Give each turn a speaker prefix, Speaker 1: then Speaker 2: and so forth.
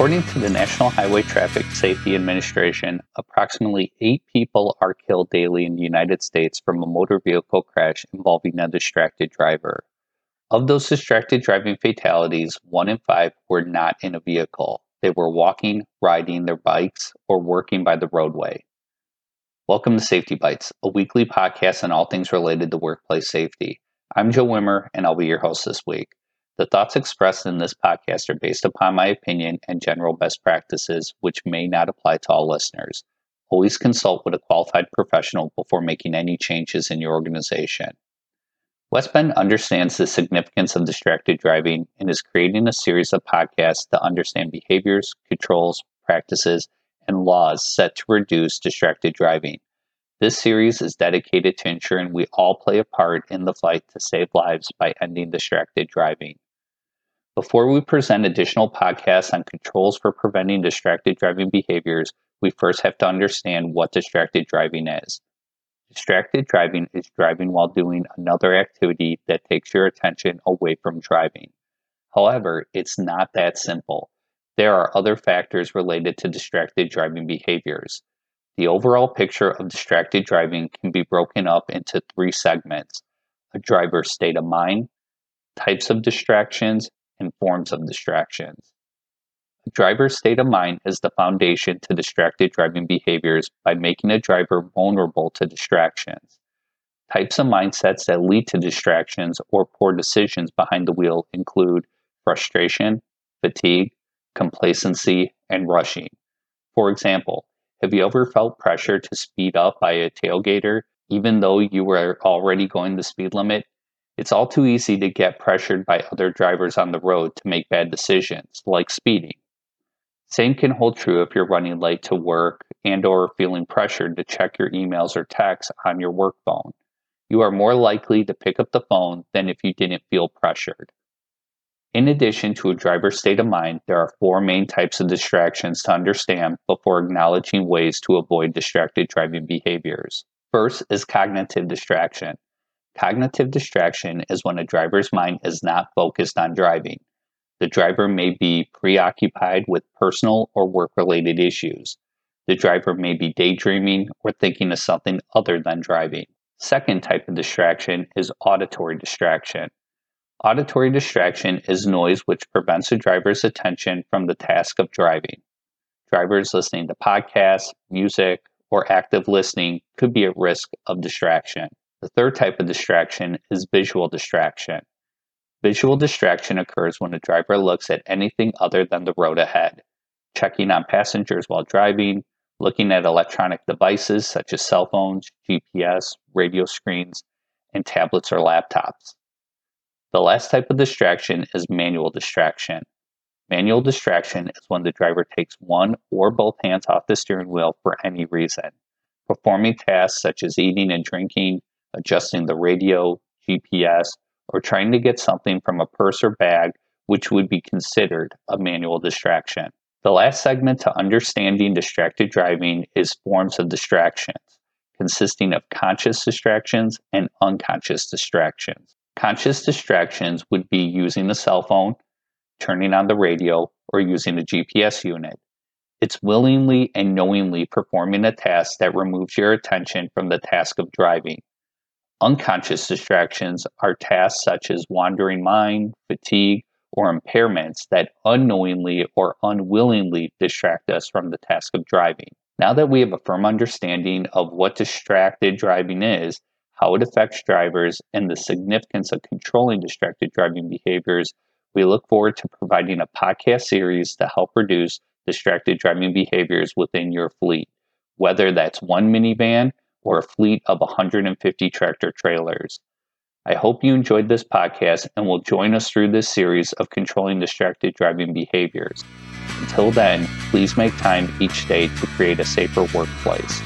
Speaker 1: According to the National Highway Traffic Safety Administration, approximately eight people are killed daily in the United States from a motor vehicle crash involving a distracted driver. Of those distracted driving fatalities, one in five were not in a vehicle. They were walking, riding their bikes, or working by the roadway. Welcome to Safety Bites, a weekly podcast on all things related to workplace safety. I'm Joe Wimmer, and I'll be your host this week. The thoughts expressed in this podcast are based upon my opinion and general best practices, which may not apply to all listeners. Always consult with a qualified professional before making any changes in your organization. West Bend understands the significance of distracted driving and is creating a series of podcasts to understand behaviors, controls, practices, and laws set to reduce distracted driving. This series is dedicated to ensuring we all play a part in the fight to save lives by ending distracted driving. Before we present additional podcasts on controls for preventing distracted driving behaviors, we first have to understand what distracted driving is. Distracted driving is driving while doing another activity that takes your attention away from driving. However, it's not that simple. There are other factors related to distracted driving behaviors. The overall picture of distracted driving can be broken up into three segments a driver's state of mind, types of distractions, and forms of distractions. A driver's state of mind is the foundation to distracted driving behaviors by making a driver vulnerable to distractions. Types of mindsets that lead to distractions or poor decisions behind the wheel include frustration, fatigue, complacency, and rushing. For example, have you ever felt pressure to speed up by a tailgater even though you were already going the speed limit it's all too easy to get pressured by other drivers on the road to make bad decisions, like speeding. Same can hold true if you're running late to work and or feeling pressured to check your emails or texts on your work phone. You are more likely to pick up the phone than if you didn't feel pressured. In addition to a driver's state of mind, there are four main types of distractions to understand before acknowledging ways to avoid distracted driving behaviors. First is cognitive distraction. Cognitive distraction is when a driver's mind is not focused on driving. The driver may be preoccupied with personal or work related issues. The driver may be daydreaming or thinking of something other than driving. Second type of distraction is auditory distraction. Auditory distraction is noise which prevents a driver's attention from the task of driving. Drivers listening to podcasts, music, or active listening could be at risk of distraction. The third type of distraction is visual distraction. Visual distraction occurs when a driver looks at anything other than the road ahead, checking on passengers while driving, looking at electronic devices such as cell phones, GPS, radio screens, and tablets or laptops. The last type of distraction is manual distraction. Manual distraction is when the driver takes one or both hands off the steering wheel for any reason, performing tasks such as eating and drinking, adjusting the radio, GPS, or trying to get something from a purse or bag, which would be considered a manual distraction. The last segment to understanding distracted driving is forms of distractions, consisting of conscious distractions and unconscious distractions. Conscious distractions would be using the cell phone, turning on the radio, or using a GPS unit. It's willingly and knowingly performing a task that removes your attention from the task of driving. Unconscious distractions are tasks such as wandering mind, fatigue, or impairments that unknowingly or unwillingly distract us from the task of driving. Now that we have a firm understanding of what distracted driving is, how it affects drivers, and the significance of controlling distracted driving behaviors, we look forward to providing a podcast series to help reduce distracted driving behaviors within your fleet, whether that's one minivan or a fleet of 150 tractor trailers. I hope you enjoyed this podcast and will join us through this series of controlling distracted driving behaviors. Until then, please make time each day to create a safer workplace.